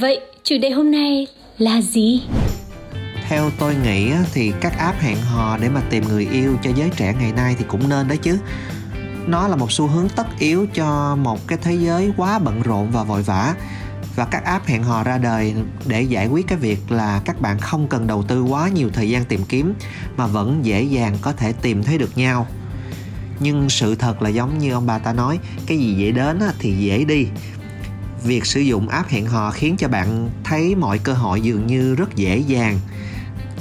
Vậy, chủ đề hôm nay là gì? theo tôi nghĩ thì các app hẹn hò để mà tìm người yêu cho giới trẻ ngày nay thì cũng nên đấy chứ. Nó là một xu hướng tất yếu cho một cái thế giới quá bận rộn và vội vã. Và các app hẹn hò ra đời để giải quyết cái việc là các bạn không cần đầu tư quá nhiều thời gian tìm kiếm mà vẫn dễ dàng có thể tìm thấy được nhau. Nhưng sự thật là giống như ông bà ta nói, cái gì dễ đến thì dễ đi việc sử dụng app hẹn hò khiến cho bạn thấy mọi cơ hội dường như rất dễ dàng.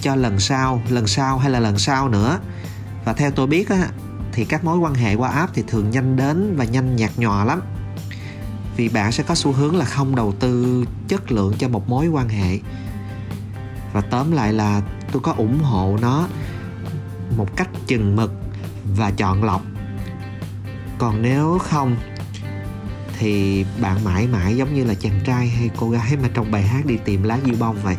Cho lần sau lần sau hay là lần sau nữa. Và theo tôi biết á, thì các mối quan hệ qua app thì thường nhanh đến và nhanh nhạt nhòa lắm. Vì bạn sẽ có xu hướng là không đầu tư chất lượng cho một mối quan hệ. Và tóm lại là tôi có ủng hộ nó một cách chừng mực và chọn lọc. Còn nếu không thì bạn mãi mãi giống như là chàng trai hay cô gái mà trong bài hát đi tìm lá diêu bông vậy.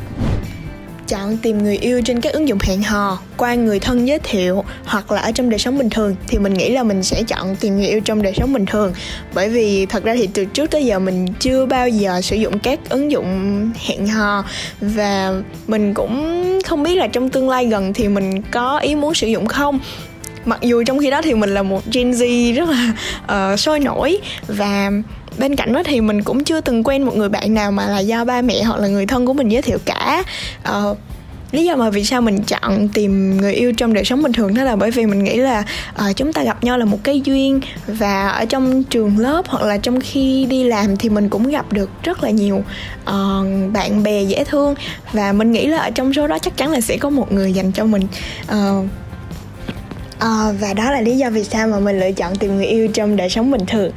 Chọn tìm người yêu trên các ứng dụng hẹn hò, qua người thân giới thiệu, hoặc là ở trong đời sống bình thường, thì mình nghĩ là mình sẽ chọn tìm người yêu trong đời sống bình thường. Bởi vì thật ra thì từ trước tới giờ mình chưa bao giờ sử dụng các ứng dụng hẹn hò, và mình cũng không biết là trong tương lai gần thì mình có ý muốn sử dụng không mặc dù trong khi đó thì mình là một Gen Z rất là uh, sôi nổi và bên cạnh đó thì mình cũng chưa từng quen một người bạn nào mà là do ba mẹ hoặc là người thân của mình giới thiệu cả. Uh, lý do mà vì sao mình chọn tìm người yêu trong đời sống bình thường đó là bởi vì mình nghĩ là uh, chúng ta gặp nhau là một cái duyên và ở trong trường lớp hoặc là trong khi đi làm thì mình cũng gặp được rất là nhiều uh, bạn bè dễ thương và mình nghĩ là ở trong số đó chắc chắn là sẽ có một người dành cho mình. Uh, uh, và đó là lý do vì sao mà mình lựa chọn tìm người yêu trong đời sống bình thường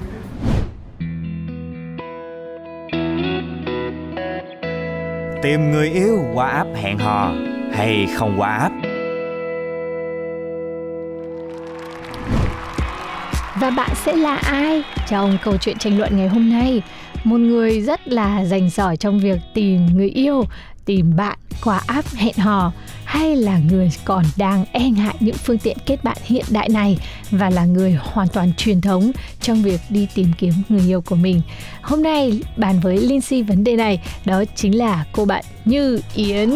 Tìm người yêu qua app hẹn hò hay không qua app? Và bạn sẽ là ai trong câu chuyện tranh luận ngày hôm nay? Một người rất là rành giỏi trong việc tìm người yêu, tìm bạn qua app hẹn hò hay là người còn đang e ngại những phương tiện kết bạn hiện đại này và là người hoàn toàn truyền thống trong việc đi tìm kiếm người yêu của mình. Hôm nay bàn với Lindsay vấn đề này, đó chính là cô bạn Như Yến.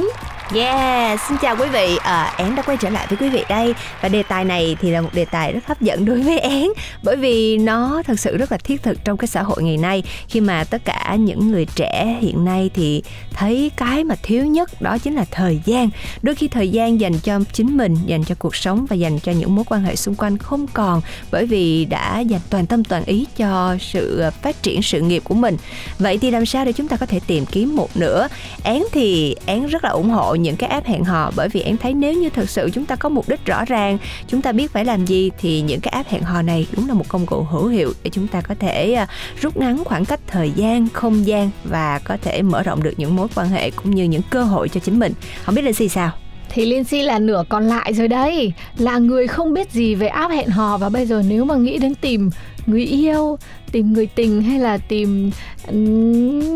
Yeah, xin chào quý vị. À, Én đã quay trở lại với quý vị đây và đề tài này thì là một đề tài rất hấp dẫn đối với Én bởi vì nó thật sự rất là thiết thực trong cái xã hội ngày nay khi mà tất cả những người trẻ hiện nay thì thấy cái mà thiếu nhất đó chính là thời gian. Đôi khi thời gian dành cho chính mình, dành cho cuộc sống và dành cho những mối quan hệ xung quanh không còn bởi vì đã dành toàn tâm toàn ý cho sự à, phát triển sự nghiệp của mình. Vậy thì làm sao để chúng ta có thể tìm kiếm một nửa? Én thì Én rất là ủng hộ những cái app hẹn hò. Bởi vì em thấy nếu như thật sự chúng ta có mục đích rõ ràng, chúng ta biết phải làm gì, thì những cái app hẹn hò này đúng là một công cụ hữu hiệu để chúng ta có thể à, rút ngắn khoảng cách thời gian, không gian và có thể mở rộng được những mối quan hệ cũng như những cơ hội cho chính mình. Không biết là gì sao? Thì Lindsay là nửa còn lại rồi đấy. Là người không biết gì về app hẹn hò Và bây giờ nếu mà nghĩ đến tìm người yêu tìm người tình hay là tìm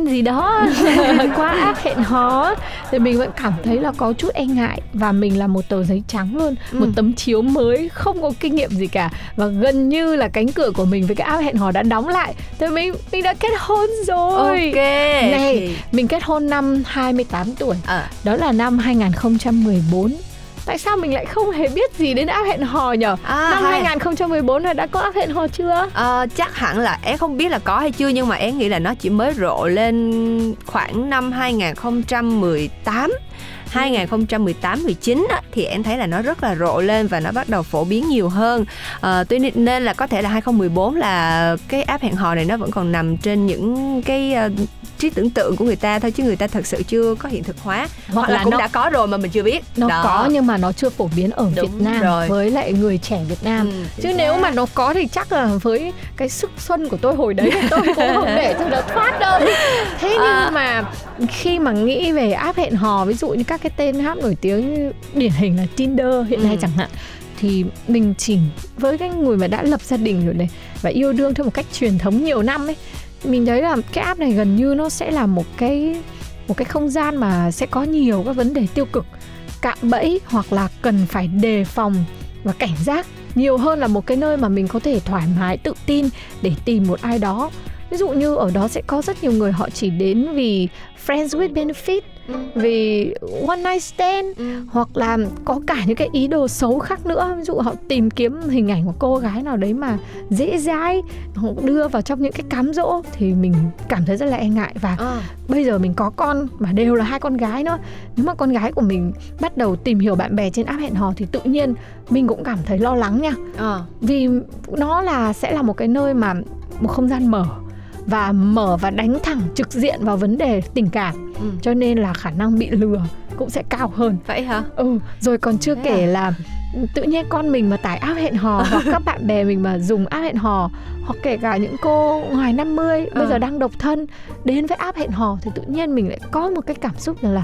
gì đó qua app hẹn hò thì mình vẫn cảm thấy là có chút e ngại và mình là một tờ giấy trắng luôn ừ. một tấm chiếu mới không có kinh nghiệm gì cả. Và gần như là cánh cửa của mình với cái app hẹn hò đã đóng lại. Thì mình mình đã kết hôn rồi. Ok. Này mình kết hôn năm 28 tuổi. À. đó là năm 2014 tại sao mình lại không hề biết gì đến app hẹn hò nhở? À, năm hay. 2014 là đã có app hẹn hò chưa? À, chắc hẳn là em không biết là có hay chưa nhưng mà em nghĩ là nó chỉ mới rộ lên khoảng năm 2018 2018 19 á, thì em thấy là nó rất là rộ lên và nó bắt đầu phổ biến nhiều hơn. À, tuy nên là có thể là 2014 là cái app hẹn hò này nó vẫn còn nằm trên những cái uh, trí tưởng tượng của người ta thôi chứ người ta thật sự chưa có hiện thực hóa hoặc, Hoặc là, là cũng nó- đã có rồi mà mình chưa biết nó Đó. có nhưng mà nó chưa phổ biến ở Đúng Việt Nam rồi. với lại người trẻ Việt Nam Ừ, chứ nếu mà nó có thì chắc là với cái sức xuân của tôi hồi đấy thì tôi cũng không để cho nó thoát đâu thế nhưng À. mà khi mà nghĩ về app hẹn hò ví dụ như các cái tên app nổi tiếng như điển hình là Tinder hiện nay Ừ. chẳng hạn thì mình chỉ với cái người mà đã lập gia đình rồi này và yêu đương theo một cách truyền thống nhiều năm ấy mình thấy là cái app này gần như nó sẽ là một cái một cái không gian mà sẽ có nhiều các vấn đề tiêu cực, cạm bẫy hoặc là cần phải đề phòng và cảnh giác nhiều hơn là một cái nơi mà mình có thể thoải mái, tự tin để tìm một ai đó. Ví dụ như ở đó sẽ có rất nhiều người họ chỉ đến vì friends with benefit vì one night stand hoặc là có cả những cái ý đồ xấu khác nữa. Ví dụ họ tìm kiếm hình ảnh của cô gái nào đấy mà dễ dãi họ đưa vào trong những cái cám dỗ thì mình cảm thấy rất là e ngại. Và Ờ. bây giờ mình có con mà đều là hai con gái nữa. Nếu mà con gái của mình bắt đầu tìm hiểu bạn bè trên app hẹn hò thì tự nhiên mình cũng cảm thấy lo lắng nha. Ờ. vì nó là sẽ là một cái nơi mà một không gian mở và mở và đánh thẳng trực diện vào vấn đề tình cảm Ừ. cho nên là khả năng bị lừa cũng sẽ cao hơn vậy hả ừ rồi còn chưa Thế kể là tự nhiên con mình mà tải app hẹn hò hoặc các bạn bè mình mà dùng app hẹn hò hoặc kể cả những cô ngoài 50 bây Ờ. giờ đang độc thân đến với app hẹn hò thì tự nhiên mình lại có một cái cảm xúc rằng là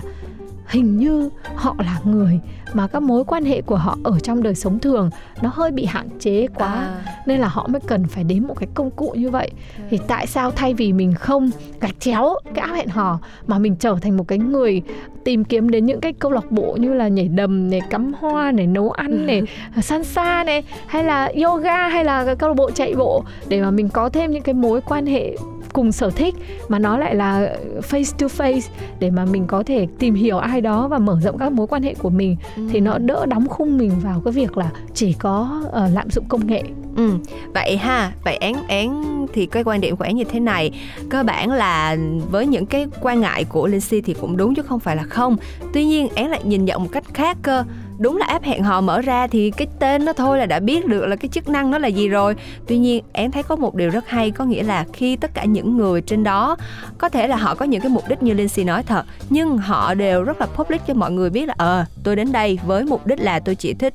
hình như họ là người mà các mối quan hệ của họ ở trong đời sống thường nó hơi bị hạn chế quá. À. nên là họ mới cần phải đến một cái công cụ như vậy. Thì tại sao thay vì mình không gạch chéo cái app hẹn hò mà mình trở thành một cái người tìm kiếm đến những cái câu lạc bộ như là nhảy đầm này cắm hoa này nấu ăn này salsa này hay là yoga hay là câu lạc bộ chạy bộ để mà mình có thêm những cái mối quan hệ cùng sở thích mà nó lại là face to face để mà mình có thể tìm hiểu ai đó và mở rộng các mối quan hệ của mình thì nó đỡ đóng khung mình vào cái việc là chỉ có ờ, lạm dụng công nghệ Ừ, vậy ha, vậy án án thì cái quan điểm của án như thế này cơ bản là với những cái quan ngại của Linh Si thì cũng đúng chứ không phải là không. Tuy nhiên án lại nhìn nhận một cách khác cơ. Đúng là app hẹn hò mở ra thì cái tên nó thôi là đã biết được là cái chức năng nó là gì rồi. Tuy nhiên em thấy có một điều rất hay có nghĩa là khi tất cả những người trên đó có thể là họ có những cái mục đích như Linh Si nói thật nhưng họ đều rất là public cho mọi người biết là ờ tôi đến đây với mục đích là tôi chỉ thích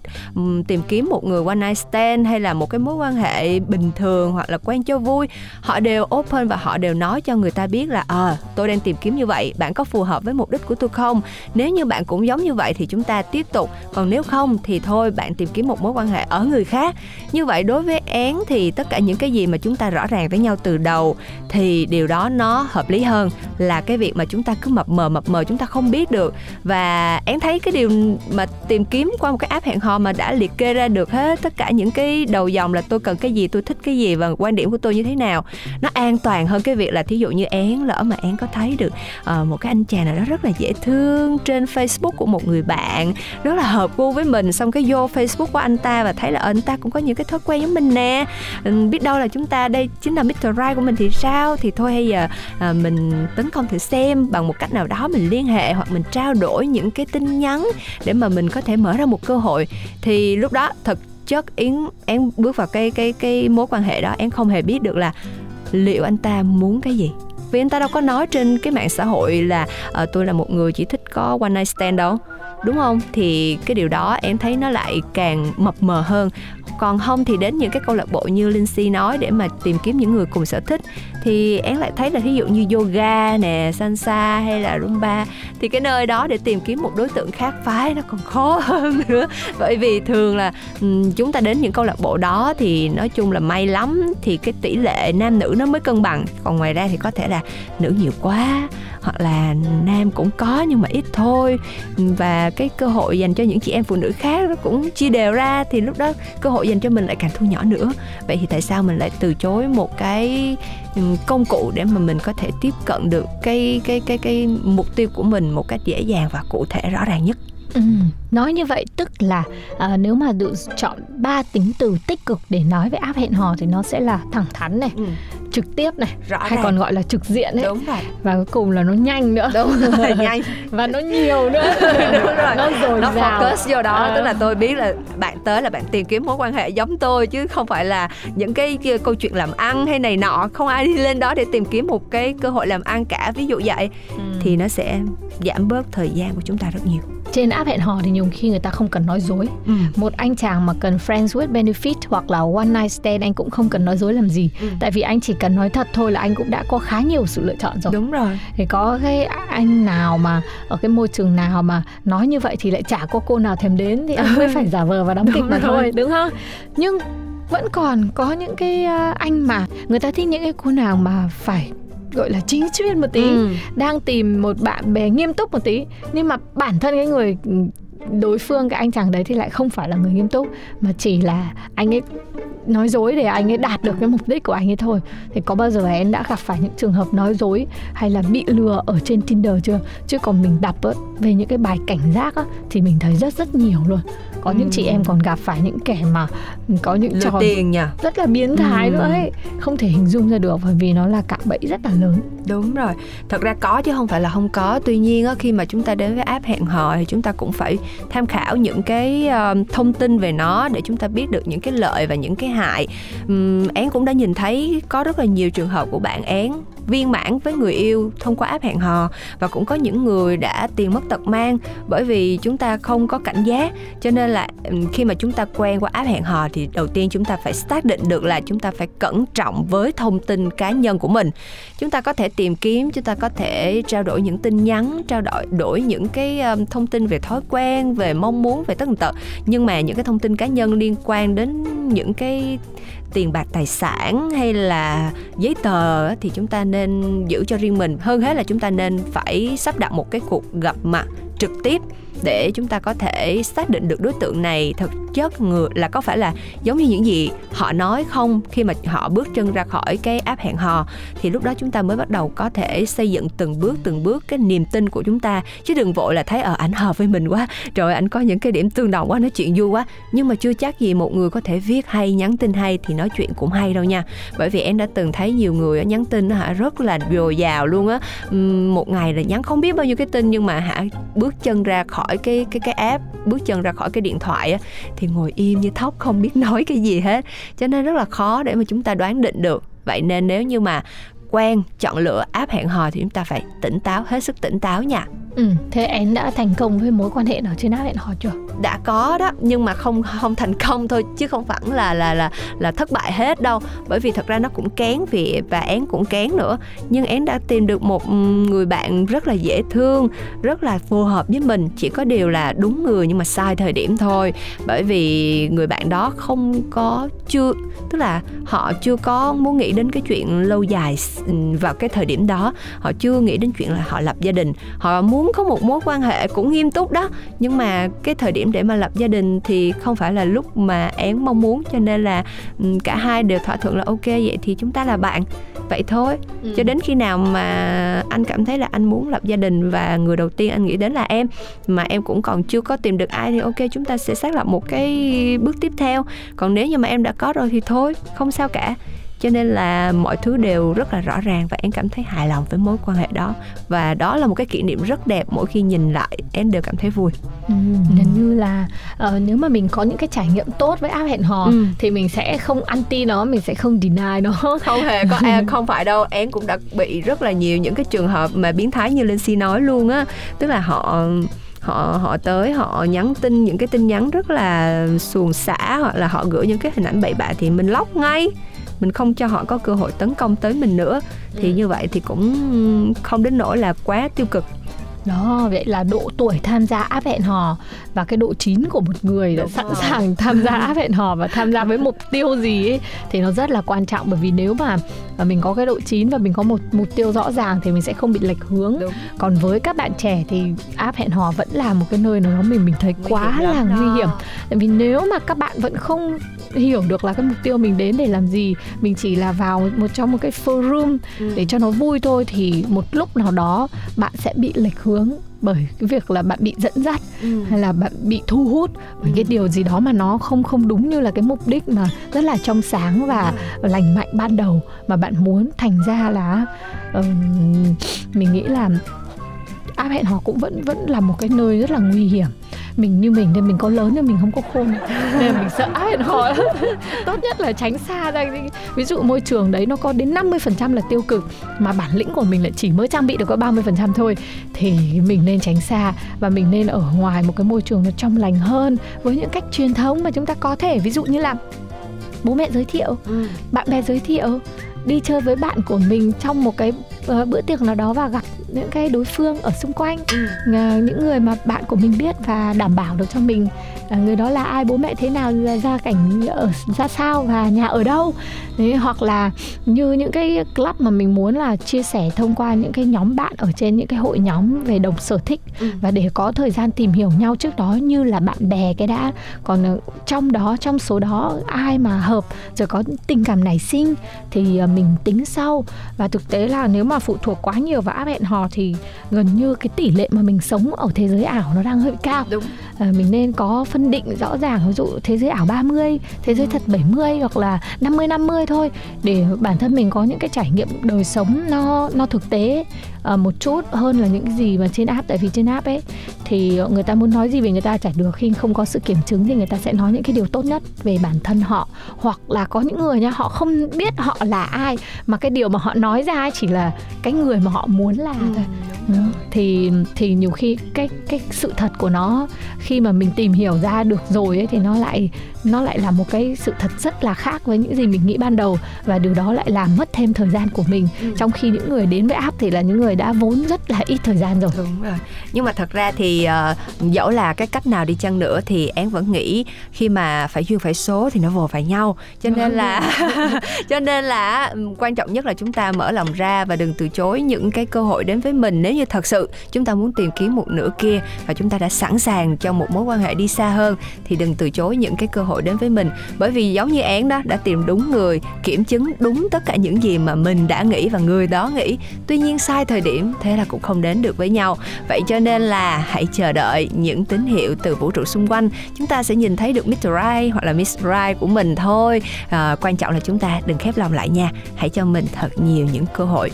tìm kiếm một người one night stand hay là một cái mối mối quan hệ bình thường hoặc là quen cho vui, họ đều open và họ đều nói cho người ta biết là ờ tôi đang tìm kiếm như vậy, bạn có phù hợp với mục đích của tôi không? Nếu như bạn cũng giống như vậy thì chúng ta tiếp tục, còn nếu không thì thôi, bạn tìm kiếm một mối quan hệ ở người khác. Như vậy đối với én thì tất cả những cái gì mà chúng ta rõ ràng với nhau từ đầu thì điều đó nó hợp lý hơn là cái việc mà chúng ta cứ mập mờ mập mờ chúng ta không biết được. Và én thấy cái điều mà tìm kiếm qua một cái app hẹn hò mà đã liệt kê ra được hết tất cả những cái đầu dòng là tôi cần cái gì tôi thích cái gì và quan điểm của tôi như thế nào. Nó an toàn hơn cái việc là thí dụ như én lỡ mà én có thấy được uh, một cái anh chàng nào đó rất là dễ thương trên Facebook của một người bạn rất là hợp gu với mình xong cái vô Facebook của anh ta và thấy là ờ, anh ta cũng có những cái thói quen giống mình nè. Biết đâu là chúng ta đây chính là Mr. Right của mình thì sao? Thì thôi hay giờ à, mình tấn công thử xem bằng một cách nào đó mình liên hệ hoặc mình trao đổi những cái tin nhắn để mà mình có thể mở ra một cơ hội. Thì lúc đó thật chất yến én bước vào cái cái cái mối quan hệ đó én không hề biết được là liệu anh ta muốn cái gì. Vì anh ta đâu có nói trên cái mạng xã hội là ờ, tôi là một người chỉ thích có one night stand đâu. Đúng không? Thì cái điều đó em thấy nó lại càng mập mờ hơn còn không thì đến những cái câu lạc bộ như Linh Si nói để mà tìm kiếm những người cùng sở thích. Thì én lại thấy là ví dụ như yoga nè, salsa hay là rumba, thì cái nơi đó để tìm kiếm một đối tượng khác phái nó còn khó hơn nữa. Bởi vì thường là chúng ta đến những câu lạc bộ đó thì nói chung là may lắm thì cái tỷ lệ nam nữ nó mới cân bằng. Còn ngoài ra thì có thể là nữ nhiều quá, hoặc là nam cũng có nhưng mà ít thôi. Và cái cơ hội dành cho những chị em phụ nữ khác nó cũng chia đều ra thì lúc đó cơ hội dành cho mình lại càng thu nhỏ nữa vậy thì tại sao mình lại từ chối một cái ừm, công cụ để mà mình có thể tiếp cận được cái cái cái cái mục tiêu của mình một cách dễ dàng và cụ thể rõ ràng nhất Ừ, nói như vậy tức là à, nếu mà được chọn ba tính từ tích cực để nói về app hẹn hò thì nó sẽ là thẳng thắn này, Ừ. trực tiếp này Rõ hay ràng. còn gọi là trực diện ấy. Đúng rồi. Và cuối cùng là nó nhanh nữa. Đúng rồi nhanh. Và nó nhiều nữa. Đúng rồi. Nó dồi nó dào. focus vô đó Ờ. tức là tôi biết là bạn tới là bạn tìm kiếm mối quan hệ giống tôi chứ không phải là những cái, cái câu chuyện làm ăn hay này nọ. Không ai đi lên đó để tìm kiếm một cái cơ hội làm ăn cả. Ví dụ vậy. Ừ. thì nó sẽ giảm bớt thời gian của chúng ta rất nhiều trên app hẹn hò thì nhiều khi người ta không cần nói dối Ừ. một anh chàng mà cần friends with benefit hoặc là one night stand anh cũng không cần nói dối làm gì Ừ. tại vì anh chỉ cần nói thật thôi là anh cũng đã có khá nhiều sự lựa chọn rồi đúng rồi thì có cái anh nào mà ở cái môi trường nào mà nói như vậy thì lại chả có cô nào thèm đến thì anh mới phải giả vờ và đóng kịch Đúng mà rồi. thôi đúng không nhưng vẫn còn có những cái à, anh mà người ta thích những cái cô nào mà phải gọi là chính chuyên một tí Ừ. đang tìm một bạn bè nghiêm túc một tí nhưng mà bản thân cái người đối phương cái anh chàng đấy thì lại không phải là người nghiêm túc mà chỉ là anh ấy nói dối để anh ấy đạt được cái mục đích của anh ấy thôi. Thì có bao giờ em đã gặp phải những trường hợp nói dối hay là bị lừa ở trên Tinder chưa? Chứ còn mình đọc về những cái bài cảnh giác á, thì mình thấy rất rất nhiều luôn. Có những chị em còn gặp phải những kẻ mà có những lừa trò tiền nha rất là biến thái Ừ. nữa ấy không thể hình dung ra được bởi vì nó là cạm bẫy rất là lớn. Đúng rồi, thật ra có chứ không phải là không có. Tuy nhiên á, khi mà chúng ta đến với app hẹn hò thì chúng ta cũng phải tham khảo những cái ờ, thông tin về nó để chúng ta biết được những cái lợi và những cái hại. Ừm, Én cũng đã nhìn thấy có rất là nhiều trường hợp của bạn Én viên mãn với người yêu thông qua app hẹn hò. Và cũng có những người đã tiền mất tật mang bởi vì chúng ta không có cảnh giác. Cho nên là ừ, khi mà chúng ta quen qua app hẹn hò thì đầu tiên chúng ta phải xác định được là chúng ta phải cẩn trọng với thông tin cá nhân của mình. Chúng ta có thể tìm kiếm, chúng ta có thể trao đổi những tin nhắn, trao đổi đổi những cái thông tin về thói quen, về mong muốn, về tất tần tật. Nhưng mà những cái thông tin cá nhân liên quan đến những cái tiền bạc tài sản hay là giấy tờ thì chúng ta nên giữ cho riêng mình. Hơn hết là chúng ta nên phải sắp đặt một cái cuộc gặp mặt trực tiếp để chúng ta có thể xác định được đối tượng này thực chất người là có phải là giống như những gì họ nói không khi mà họ bước chân ra khỏi cái app hẹn hò. Thì lúc đó chúng ta mới bắt đầu có thể xây dựng từng bước từng bước cái niềm tin của chúng ta. Chứ đừng vội là thấy ở ảnh hợp với mình quá. Rồi ảnh có những cái điểm tương đồng quá, nói chuyện vui quá. Nhưng mà chưa chắc gì một người có thể viết hay, nhắn tin hay thì nói chuyện cũng hay đâu nha. Bởi vì em đã từng thấy nhiều người nhắn tin hả, rất là dồi dào luôn á. Một ngày là nhắn không biết bao nhiêu cái tin nhưng mà hả, bước chân ra khỏi cái cái cái app, bước chân ra khỏi cái điện thoại á, thì ngồi im như thóc, không biết nói cái gì hết. Cho nên rất là khó để mà chúng ta đoán định được. Vậy nên nếu như mà quen chọn lựa app hẹn hò thì chúng ta phải tỉnh táo, hết sức tỉnh táo nha ừ, thế én đã thành công với mối quan hệ nào trên app hẹn hò chưa? Đã có đó nhưng mà không không thành công thôi chứ không phải là là là là thất bại hết đâu. Bởi vì thật ra nó cũng kén vì và én cũng kén nữa. Nhưng én đã tìm được một ừ, người bạn rất là dễ thương rất là phù hợp với mình. Chỉ có điều là đúng người nhưng mà sai thời điểm thôi. Bởi vì người bạn đó không có chưa tức là họ chưa có muốn nghĩ đến cái chuyện lâu dài ừ, vào cái thời điểm đó. Họ chưa nghĩ đến chuyện là họ lập gia đình. Họ muốn có một mối quan hệ cũng nghiêm túc đó. Nhưng mà cái thời điểm để mà lập gia đình thì không phải là lúc mà én mong muốn cho nên là cả hai đều thỏa thuận là ok vậy thì chúng ta là bạn. Vậy thôi. Ừ. cho đến khi nào mà anh cảm thấy là anh muốn lập gia đình và người đầu tiên anh nghĩ đến là em mà em cũng còn chưa có tìm được ai thì ok chúng ta sẽ xác lập một cái bước tiếp theo. Còn nếu như mà em đã có rồi thì thôi không sao cả cho nên là mọi thứ đều rất là rõ ràng và em cảm thấy hài lòng với mối quan hệ đó. Và đó là một cái kỷ niệm rất đẹp mỗi khi nhìn lại em đều cảm thấy vui. Ừ, gần như là ờ, nếu mà mình có những cái trải nghiệm tốt với app hẹn hò Ừ. thì mình sẽ không anti nó mình sẽ không deny nó. Không hề có à, không phải đâu. Em cũng đã bị rất là nhiều những cái trường hợp mà biến thái như linh si nói luôn á. Tức là họ họ họ tới họ nhắn tin những cái tin nhắn rất là xuồng xả hoặc là họ gửi những cái hình ảnh bậy bạ thì mình lóc ngay mình không cho họ có cơ hội tấn công tới mình nữa. Thì như vậy thì cũng không đến nỗi là quá tiêu cực đó vậy là độ tuổi tham gia app hẹn hò và cái độ chín của một người đã sẵn rồi. sàng tham gia app hẹn hò và tham gia với mục tiêu gì ấy thì nó rất là quan trọng bởi vì nếu mà mình có cái độ chín và mình có một mục tiêu rõ ràng thì mình sẽ không bị lệch hướng Đúng. còn với các bạn trẻ thì app hẹn hò vẫn là một cái nơi nào đó mình mình thấy Nguy quá là đó. nguy hiểm tại vì nếu mà các bạn vẫn không hiểu được là cái mục tiêu mình đến để làm gì mình chỉ là vào một trong một cái forum Ừ. để cho nó vui thôi thì một lúc nào đó bạn sẽ bị lệch hướng bởi cái việc là bạn bị dẫn dắt Ừ. hay là bạn bị thu hút bởi cái điều gì đó mà nó không không đúng như là cái mục đích mà rất là trong sáng và lành mạnh ban đầu mà bạn muốn thành ra là ừm, mình nghĩ là app hẹn hò cũng vẫn vẫn là một cái nơi rất là nguy hiểm mình như mình thì mình có lớn nhưng mình không có khôn. Nên mình sợ hẹn hò tốt nhất là tránh xa ra ví dụ môi trường đấy nó có đến 50% là tiêu cực mà bản lĩnh của mình lại chỉ mới trang bị được có 30% thôi thì mình nên tránh xa và mình nên ở ngoài một cái môi trường nó trong lành hơn với những cách truyền thống mà chúng ta có thể. Ví dụ như là bố mẹ giới thiệu Ừ. bạn bè giới thiệu đi chơi với bạn của mình trong một cái ờ, bữa tiệc nào đó và gặp những cái đối phương ở xung quanh Ờ, những người mà bạn của mình biết và đảm bảo được cho mình ờ, người đó là ai bố mẹ thế nào gia cảnh ở ra sao và nhà ở đâu. Đấy, hoặc là như những cái club mà mình muốn là chia sẻ thông qua những cái nhóm bạn ở trên những cái hội nhóm về đồng sở thích và để có thời gian tìm hiểu nhau trước đó như là bạn bè cái đã. Còn trong đó trong số đó ai mà hợp rồi có tình cảm nảy sinh thì mình tính sau. Và thực tế là nếu mà phụ thuộc quá nhiều vào app hẹn hò thì gần như cái tỷ lệ mà mình sống ở thế giới ảo nó đang hơi cao. Đúng. à, mình nên có phân định rõ ràng ví dụ thế giới ảo 30 thế giới thật 70 hoặc là 50 50 thôi để bản thân mình có những cái trải nghiệm đời sống nó nó thực tế ờ, một chút hơn là những gì mà trên app tại vì trên app ấy thì người ta muốn nói gì về người ta chả được. Khi không có sự kiểm chứng thì người ta sẽ nói những cái điều tốt nhất về bản thân họ. Hoặc là có những người nha họ không biết họ là ai mà cái điều mà họ nói ra ấy chỉ là cái người mà họ muốn là thôi. Ừ, thì thì nhiều khi cái cái sự thật của nó khi mà mình tìm hiểu ra được rồi ấy thì nó lại nó lại là một cái sự thật rất là khác với những gì mình nghĩ ban đầu. Và điều đó lại làm mất thêm thời gian của mình. Trong khi những người đến với app thì là những người đã vốn rất là ít thời gian rồi Đúng rồi. Nhưng mà thật ra thì ờ, dẫu là cái cách nào đi chăng nữa thì Án vẫn nghĩ khi mà phải duyên phải số thì nó vồ phải nhau. Cho nên là cho nên là quan trọng nhất là chúng ta mở lòng ra và đừng từ chối những cái cơ hội đến với mình nếu như thật sự chúng ta muốn tìm kiếm một nửa kia và chúng ta đã sẵn sàng cho một mối quan hệ đi xa hơn thì đừng từ chối những cái cơ hội đến với mình bởi vì giống như Án đó đã tìm đúng người, kiểm chứng đúng tất cả những gì mà mình đã nghĩ và người đó nghĩ. Tuy nhiên sai thời điểm thế là cũng không đến được với nhau. Vậy cho nên là hãy chờ đợi những tín hiệu từ vũ trụ xung quanh. Chúng ta sẽ nhìn thấy được Mr. Right hoặc là Miss Right của mình thôi. À, quan trọng là chúng ta đừng khép lòng lại nha. Hãy cho mình thật nhiều những cơ hội.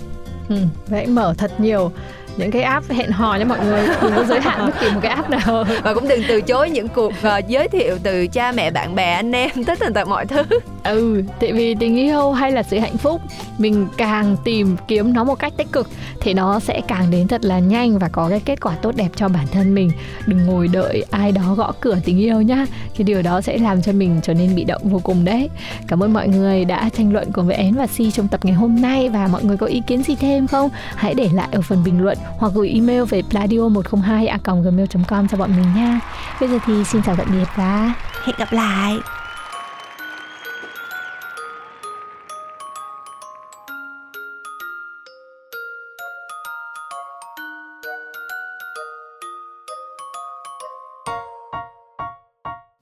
ừ, hãy mở thật nhiều những cái app hẹn hò nha mọi người. Đừng có giới hạn bất kỳ một cái app nào. Và cũng đừng từ chối những cuộc ờ, giới thiệu từ cha mẹ, bạn bè, anh em, tất tần tật mọi thứ. ừ tại vì tình yêu hay là sự hạnh phúc mình càng tìm kiếm nó một cách tích cực thì nó sẽ càng đến thật là nhanh và có cái kết quả tốt đẹp cho bản thân mình. Đừng ngồi đợi ai đó gõ cửa tình yêu nhá. Cái điều đó sẽ làm cho mình trở nên bị động vô cùng đấy. Cảm ơn mọi người đã tranh luận cùng với én và si trong tập ngày hôm nay. Và mọi người có ý kiến gì thêm không? Hãy để lại ở phần bình luận hoặc gửi email về pladio 102 a gmail com cho bọn mình nha. Bây giờ thì xin chào tạm biệt và Hẹn gặp lại.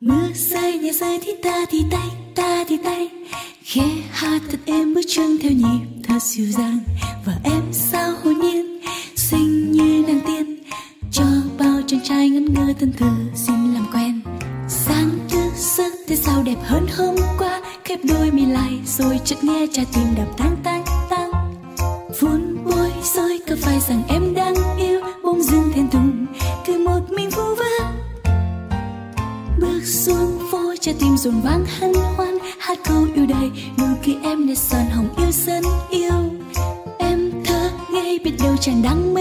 mưa rơi nhẹ rơi thì ta thì tay ta thì tay. Khẽ hát thật êm bước chân theo nhịp thật dịu dàng. Và em sao hồn nhiên trai ngẩn ngơ thân thờ, xin làm quen. Sáng thứ giấc thế sao đẹp hơn hôm qua, khép đôi mi lại rồi chợt nghe trái tim đập tang tang tang. Vốn bối rối có phải rằng em đang yêu, bỗng dưng thẹn thùng, cứ một mình vu vơ. Bước xuống phố, trái tim dồn vang hân hoan, hát câu yêu đời, nụ cười em để son hồng yêu dân yêu. Em thơ ngây biết đâu chàng đang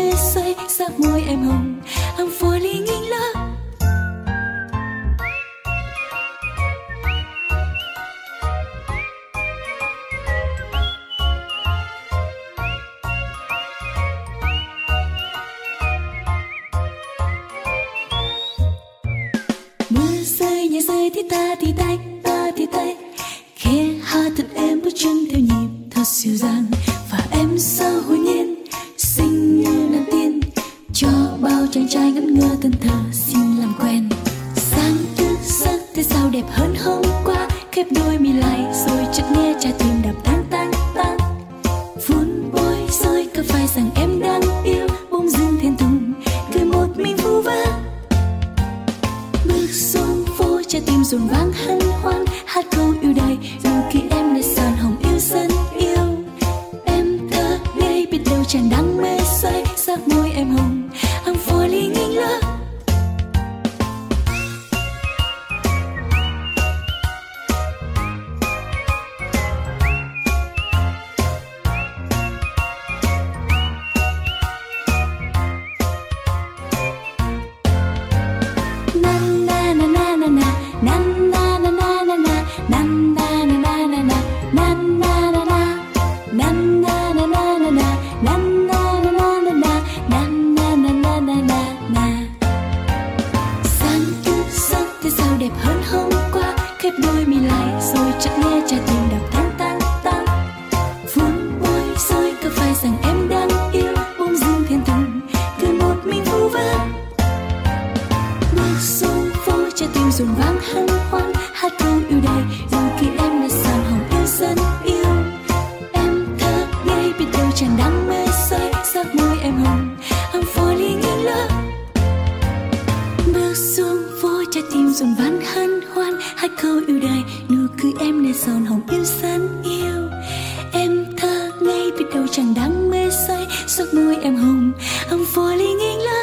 rằng em trái tim dồn ván hân hoan hai câu yêu đời nụ cười em nơi son hồng yêu san yêu. Em thơ ngây biết đâu chẳng đáng mê say, giấc môi em hồng I'm falling nghiêng love